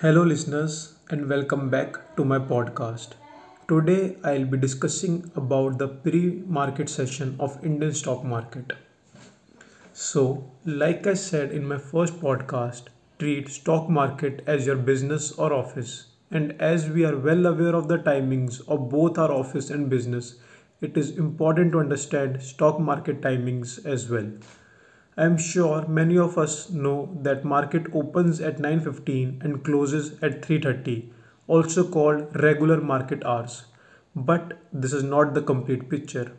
Hello, listeners, and welcome back to my podcast. Today, I'll be discussing about the pre-market session of Indian stock market. So, like I said in my first podcast, treat stock market as your business or office. And as we are well aware of the timings of both our office and business, it is important to understand stock market timings as well. I am sure many of us know that market opens at 9:15 and closes at 3:30, also called regular market hours. But this is not the complete picture.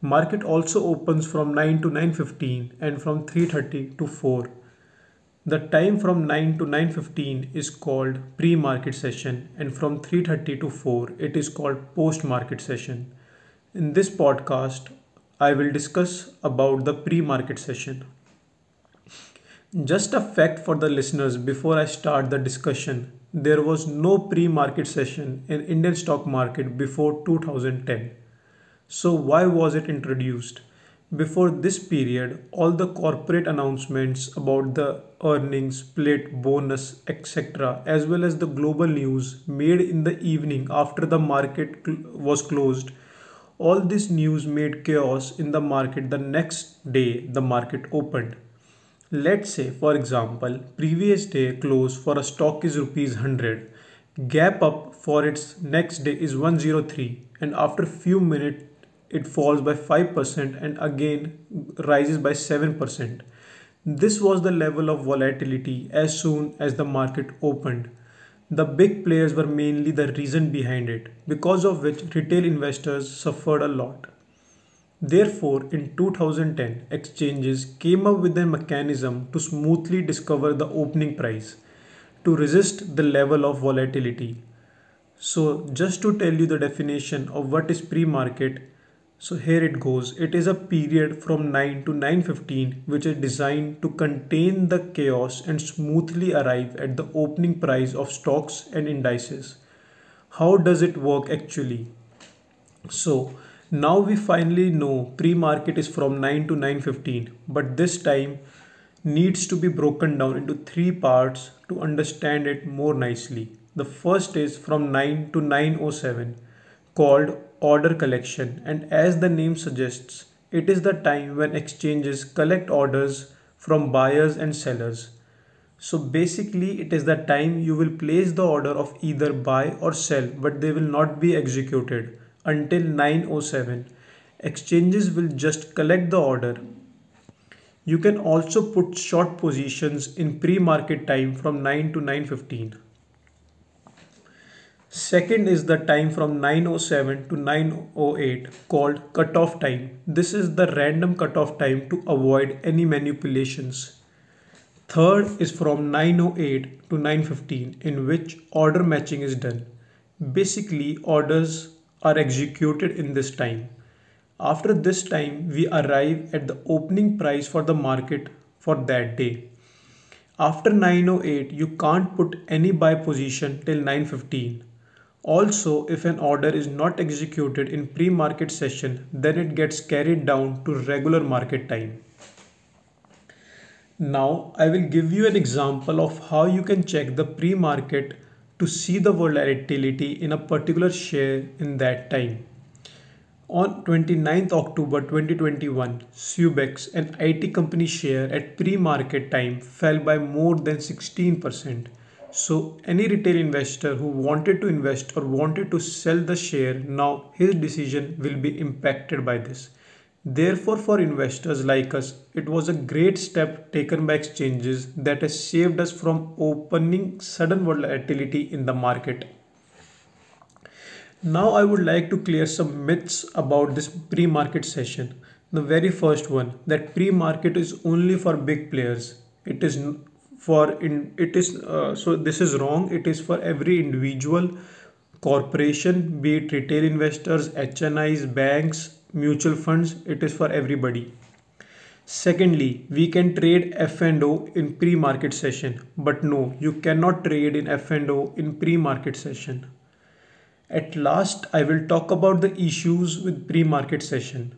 Market also opens from 9 to 9:15 and from 3:30 to 4. The time from 9 to 9:15 is called pre-market session and from 3:30 to 4 it is called post-market session. In this podcast I will discuss about the pre-market session. Just a fact for the listeners before I start the discussion. There was no pre-market session in Indian stock market before 2010. So why was it introduced? Before this period, all the corporate announcements about the earnings, split, bonus, etc., as well as the global news made in the evening after the market was closed, all this news made chaos in the market the next day the market opened. Let's say, for example, previous day close for a stock is rupees 100, gap up for its next day is 103, and after few minutes it falls by 5% and again rises by 7%. This was the level of volatility as soon as the market opened. The big players were mainly the reason behind it, because of which retail investors suffered a lot. Therefore, in 2010, exchanges came up with a mechanism to smoothly discover the opening price to resist the level of volatility. So, just to tell you the definition of what is pre-market, so here it goes. It is a period from 9 to 9:15 which is designed to contain the chaos and smoothly arrive at the opening price of stocks and indices. How does it work actually? So now we finally know pre-market is from 9 to 9:15, but this time needs to be broken down into three parts to understand it more nicely. The first is from 9 to 9:07 called order collection and as the name suggests, it is the time when exchanges collect orders from buyers and sellers. So basically it is the time you will place the order of either buy or sell but they will not be executed until 907. Exchanges will just collect the order. You can also put short positions in pre-market time from 9 to 9:15. Second is the time from 907 to 908 called cutoff time. This is the random cutoff time to avoid any manipulations. Third is from 908 to 915 in which order matching is done. Basically orders are executed in this time. After this time we arrive at the opening price for the market for that day. After 908 you can't put any buy position till 915 also, if an order is not executed in pre-market session, then it gets carried down to regular market time. Now, I will give you an example of how you can check the pre-market to see the volatility in a particular share in that time. On 29th October 2021, Subex, an IT company share at pre-market time fell by more than 16%. So any retail investor who wanted to invest or wanted to sell the share, now his decision will be impacted by this. Therefore, for investors like us, it was a great step taken by exchanges that has saved us from opening sudden volatility in the market. Now, I would like to clear some myths about this pre market session. The very first one that pre market is only for big players. It is for in it is uh, so this is wrong. It is for every individual, corporation, be it retail investors, HNIs, banks, mutual funds. It is for everybody. Secondly, we can trade F&O in pre-market session, but no, you cannot trade in F&O in pre-market session. At last, I will talk about the issues with pre-market session.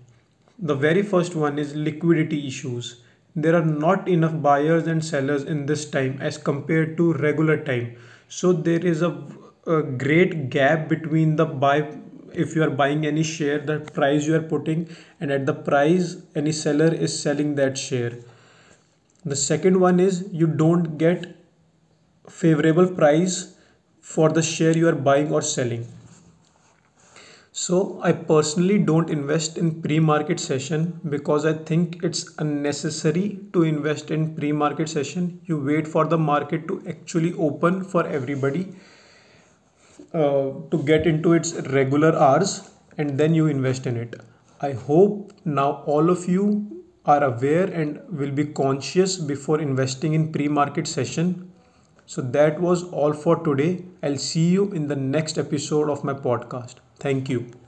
The very first one is liquidity issues. There are not enough buyers and sellers in this time as compared to regular time. So there is a, a great gap between the buy if you are buying any share the price you are putting and at the price any seller is selling that share. The second one is you don't get favorable price for the share you are buying or selling so I personally don't invest in pre-market session because I think it's unnecessary to invest in pre-market session. You wait for the market to actually open for everybody uh, to get into its regular hours and then you invest in it. I hope now all of you are aware and will be conscious before investing in pre-market session. So that was all for today. I'll see you in the next episode of my podcast. Thank you.